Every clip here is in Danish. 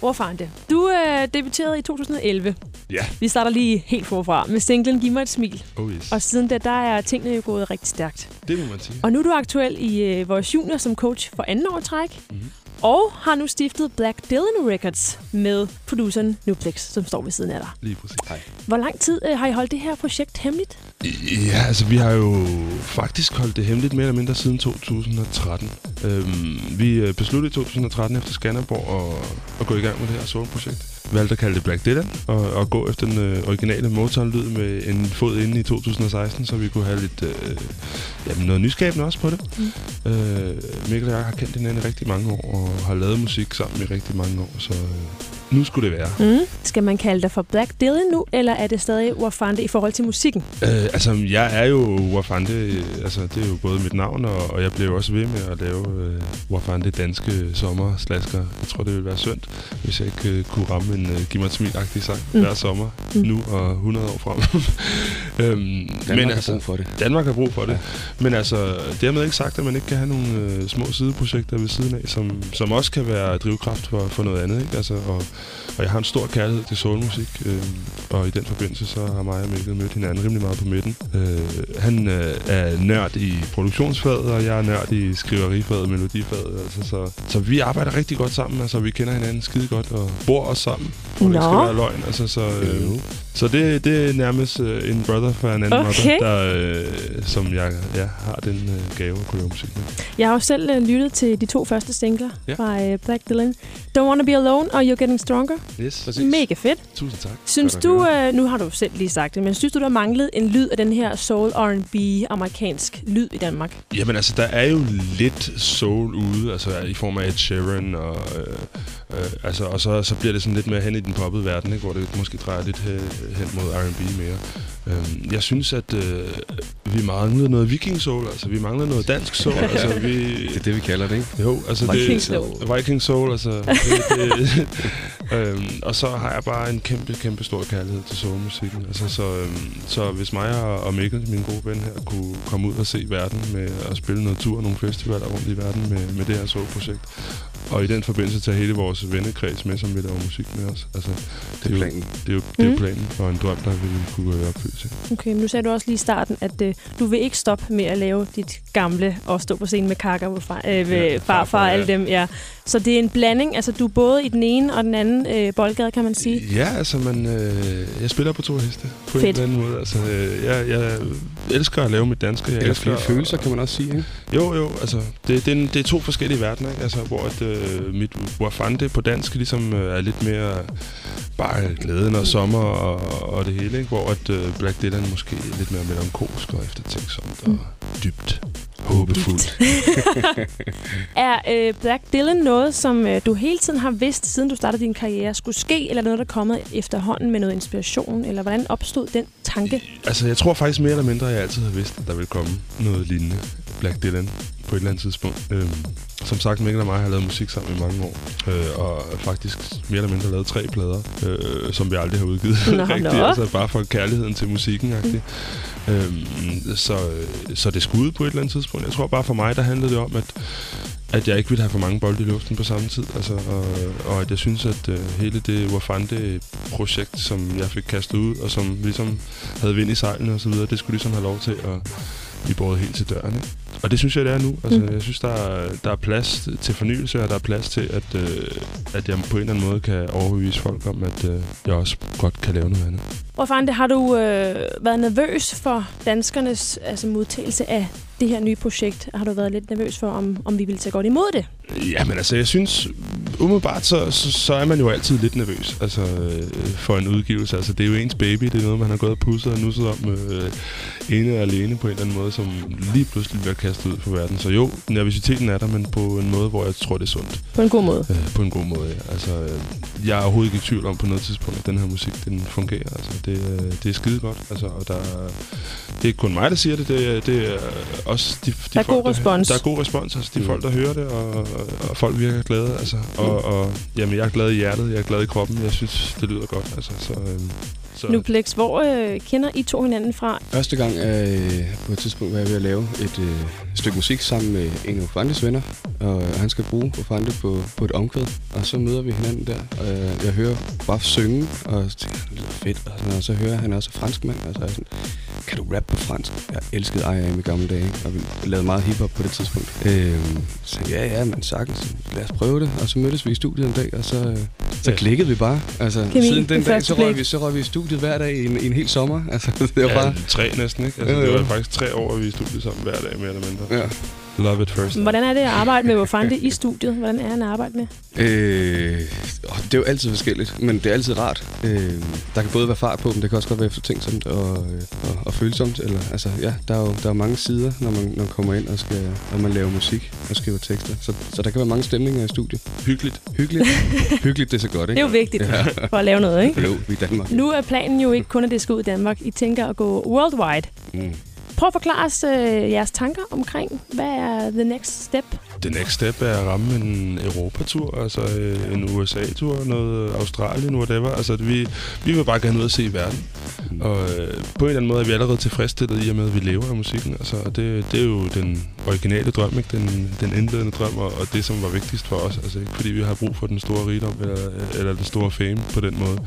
Hvor fandt det? Du øh, debuterede i 2011. Ja. Vi starter lige helt forfra med singlen Giv mig et smil. Oh yes. Og siden da, der er tingene jo gået rigtig stærkt. Det må man sige. Og nu er du aktuel i øh, vores junior som coach for anden år træk. Mhm. Og har nu stiftet Black Dylan Records med produceren Nuplex, som står ved siden af dig. Lige præcis. Hej. Hvor lang tid øh, har I holdt det her projekt hemmeligt? Ja, altså vi har jo faktisk holdt det hemmeligt mere eller mindre siden 2013. Øhm, vi øh, besluttede i 2013 efter Skanderborg at, at gå i gang med det her soloprojekt. Valgte at kalde det Black Dylan og, og gå efter den øh, originale Motown-lyd med en fod inde i 2016, så vi kunne have lidt øh, jamen noget nyskabende også på det. Mm. Øh, Mikkel og jeg har kendt hinanden i rigtig mange år og har lavet musik sammen i rigtig mange år, så øh, nu skulle det være. Mm. Skal man kalde dig for Black Dylan nu, eller er det stadig Wafande i forhold til musikken? Øh, altså, jeg er jo Wafande, altså det er jo både mit navn, og, og jeg bliver jo også ved med at lave øh, Wafande danske sommerslasker. Jeg tror, det ville være synd, hvis jeg ikke øh, kunne ramme en øh, Giv mig et sang Mm. hver sommer, Mm. nu og 100 år frem. øhm, Danmark har altså, brug for det. Danmark har brug for det. Ja. Men altså, dermed ikke sagt, at man ikke kan have nogle øh, små sideprojekter ved siden af, som, som også kan være drivkraft for, for noget andet. Ikke? Altså, og, og jeg har en stor kærlighed til soulmusik, øh, og i den forbindelse så har mig og Mikkel mødt hinanden rimelig meget på midten. Øh, han øh, er nørd i produktionsfaget, og jeg er nørd i skriverifaget og melodifaget. Altså, så, så vi arbejder rigtig godt sammen, altså vi kender hinanden skide godt og bor os sammen, hvor det ikke skal Nå. være løgn. Altså, så, øh. Så det, det er nærmest øh, en brother fra en anden Okay. mother, der, øh, som jeg ja, har den øh, gave at kunne lave musik med. Jeg har jo selv øh, lyttet til de to første singler Ja. fra øh, Black Dylan. Don't Wanna Be Alone og You're Getting Stronger. Yes. Præcis. Mega fedt. Tusind tak. Synes Godt du, øh, nu har du selv lige sagt det, men synes du, der manglede en lyd af den her soul R&B amerikansk lyd i Danmark? Jamen altså, der er jo lidt soul ude, altså i form af Ed Sheeran, og, øh, øh, altså, og så, så bliver det sådan lidt mere hen i den poppede verden, ikke? hvor det måske drejer lidt hen, hen mod R&B mere. Øhm, jeg synes, at øh, vi manglede noget viking soul, altså vi manglede noget dansk soul. altså, vi, Det er det, vi kalder det, ikke? Jo, altså Viking det, soul. Viking Soul, altså. Det, det, øhm, og så har jeg bare en kæmpe, kæmpe stor kærlighed til soulmusikken. Altså, så, øhm, så hvis mig og og Mikkel, min gode ven her, kunne komme ud og se verden med at spille noget tur, nogle festivaler rundt i verden med, med det her soulprojekt, og i den forbindelse tage hele vores vennekreds med, som vil lave musik med os. Altså, Det er jo- planen. Det er jo, det er Mm. jo planen, og en drøm, der vil kunne i opfyldelse. Okay, men nu sagde du også lige i starten, at øh, du vil ikke stoppe med at lave dit gamle og stå på scenen med kakker og far, øh, ved Ja, farfar farfar, og ja. alle dem. Ja. Så det er en blanding. Altså, du er både i den ene og den anden øh, boldgade, kan man sige. Ja, altså, man, øh, jeg spiller på to heste på Fedt. en eller anden måde. Altså, øh, jeg, jeg elsker at lave mit danske. Jeg Eller elsker følelser, kan man også sige, ikke? Jo, jo, altså, det, det, er, en, det er to forskellige verdener, ikke? Altså, hvor at, øh, mit wafande på dansk ligesom øh, er lidt mere bare glæden og sommer og, og det hele, ikke? Hvor at øh, Black Dylan måske er lidt mere melankolsk og eftertænksomt Mm. og dybt håbefuldt. Er øh, Black Dylan noget, som øh, du hele tiden har vidst, siden du startede din karriere, skulle ske, eller noget, der er kommet efterhånden med noget inspiration, eller hvordan opstod den tanke? Altså, jeg tror faktisk mere eller mindre, at jeg altid har vidst, at der ville komme noget lignende Black Dylan på et eller andet tidspunkt. Øhm, som sagt, Mikkel og mig har lavet musik sammen i mange år, øh, og faktisk mere eller mindre lavet tre plader, øh, som vi aldrig har udgivet Nå, rigtigt. nå. Altså bare for kærligheden til musikken. Mm. Øhm, så, øh, så det skulle ud på et eller andet tidspunkt. Jeg tror bare for mig, der handlede det om, at at jeg ikke ville have for mange bolde i luften på samme tid. Altså, og, og at jeg synes, at øh, hele det Wafande-projekt, som jeg fik kastet ud, og som ligesom havde vind i sejlene og så videre, det skulle ligesom have lov til at blive båret helt til døren. Ikke? Og det synes jeg, det er nu. Altså, Mm. Jeg synes, der er, der er plads til fornyelse, og der er plads til, at, øh, at jeg på en eller anden måde kan overbevise folk om, at øh, jeg også godt kan lave noget andet. Hvor fanden det har du øh, været nervøs for danskernes altså, modtagelse af det her nye projekt? Har du været lidt nervøs for, om, om vi ville tage godt imod det? Ja, men altså, jeg synes, umiddelbart, så, så, så er man jo altid lidt nervøs altså, øh, for en udgivelse. Altså, det er jo ens baby, det er noget, man har gået og pusset og nusset om øh, ene og alene på en eller anden måde, som lige pludselig bliver kastet ud på verden. Så jo, nervøsiteten er der, men på en måde, hvor jeg tror, det er sundt. På en god måde. Øh, på en god måde, ja. Altså, øh, jeg er overhovedet ikke i tvivl om på noget tidspunkt, at den her musik, den fungerer. Altså, det, øh, det er skide godt. Altså, og der, er- det er ikke kun mig, der siger det. Det, er- det er også de, de Der er folk, god respons. Der, der er god respons. Altså, de Mm. folk, der hører det, og, og, og folk virker glade. Altså, og, og jamen, jeg er glad i hjertet, jeg er glad i kroppen. Jeg synes, det lyder godt. Altså, så, øh, så, Nuplex, hvor øh, kender I to hinanden fra? Første gang øh, på et tidspunkt var jeg ved at lave et, øh, stykke musik sammen med en af Ofandes venner, og han skal bruge Ofande på, på et omkvæd, og så møder vi hinanden der, og jeg, jeg hører bare synge, og tænker, det lyder fedt, og, sådan, og så hører jeg, han er også fransk mand, og så er jeg sådan, kan du rappe på fransk? Jeg elskede I.A.M. i gamle dage, ikke? og vi lavede meget hiphop på det tidspunkt. Øhm, så ja, ja, men sagtens, lad os prøve det, og så mødtes vi i studiet en dag, og så, så Ja. klikkede vi bare. Altså, Kemi siden den dag, så røg, vi, så røg vi i studiet hver dag i en, i en hel sommer. Altså, det var Ja, bare... tre næsten, ikke? Altså, Jo, det var faktisk tre år, vi stod sammen hver dag, mere eller mindre. Ja. Love it first. Hvordan er det at arbejde med Wofande i studiet? Hvordan er han at arbejde med? Øh, det er jo altid forskelligt, men det er altid rart. Øh, der kan både være fart på, men det kan også godt være eftertænksomt og, øh, og, og følsomt. Eller, altså, ja, der er jo der er mange sider, når man, når man kommer ind og, skal, og man laver musik og skriver tekster. Så, så der kan være mange stemninger i studiet. Hyggeligt. Hyggeligt. Hyggeligt, det er så godt, Det ikke? er jo vigtigt Ja. for at lave noget, ikke? Jo, vi er i Danmark. Nu er planen jo ikke kun, at det skal ud i Danmark. I tænker at gå worldwide. Mm. Prøv at forklare os øh, jeres tanker omkring, hvad er the next step? The next step er at ramme en Europatur, altså øh, en USA-tur, noget øh, Australien, whatever. Altså, vi, vi vil bare gerne ud og se verden. Og øh, på en eller anden måde er vi allerede tilfredsstillet i og med, at vi lever af musikken. Altså, og det, det er jo den originale drøm, ikke? Den, den indledende drøm, og, og det, som var vigtigst for os. Altså ikke fordi vi har brug for den store rigdom, eller, eller den store fame på den måde.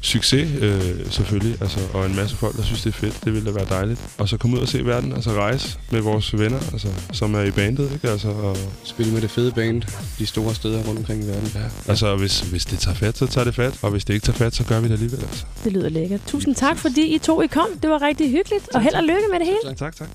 Succes, øh, selvfølgelig, altså, og en masse folk, der synes, det er fedt. Det ville da være dejligt. Og så komme ud og se verden, altså rejse med vores venner, altså, som er i bandet, ikke? Altså, og, Spille med det fede band, de store steder rundt omkring i verden. ja. altså hvis, hvis det tager fat, så tager det fat. Og hvis det ikke tager fat, så gør vi det alligevel. Altså. Det lyder lækkert. Tusind tak, fordi I to I kom. Det var rigtig hyggeligt, og held og lykke med det hele. Tak, tak.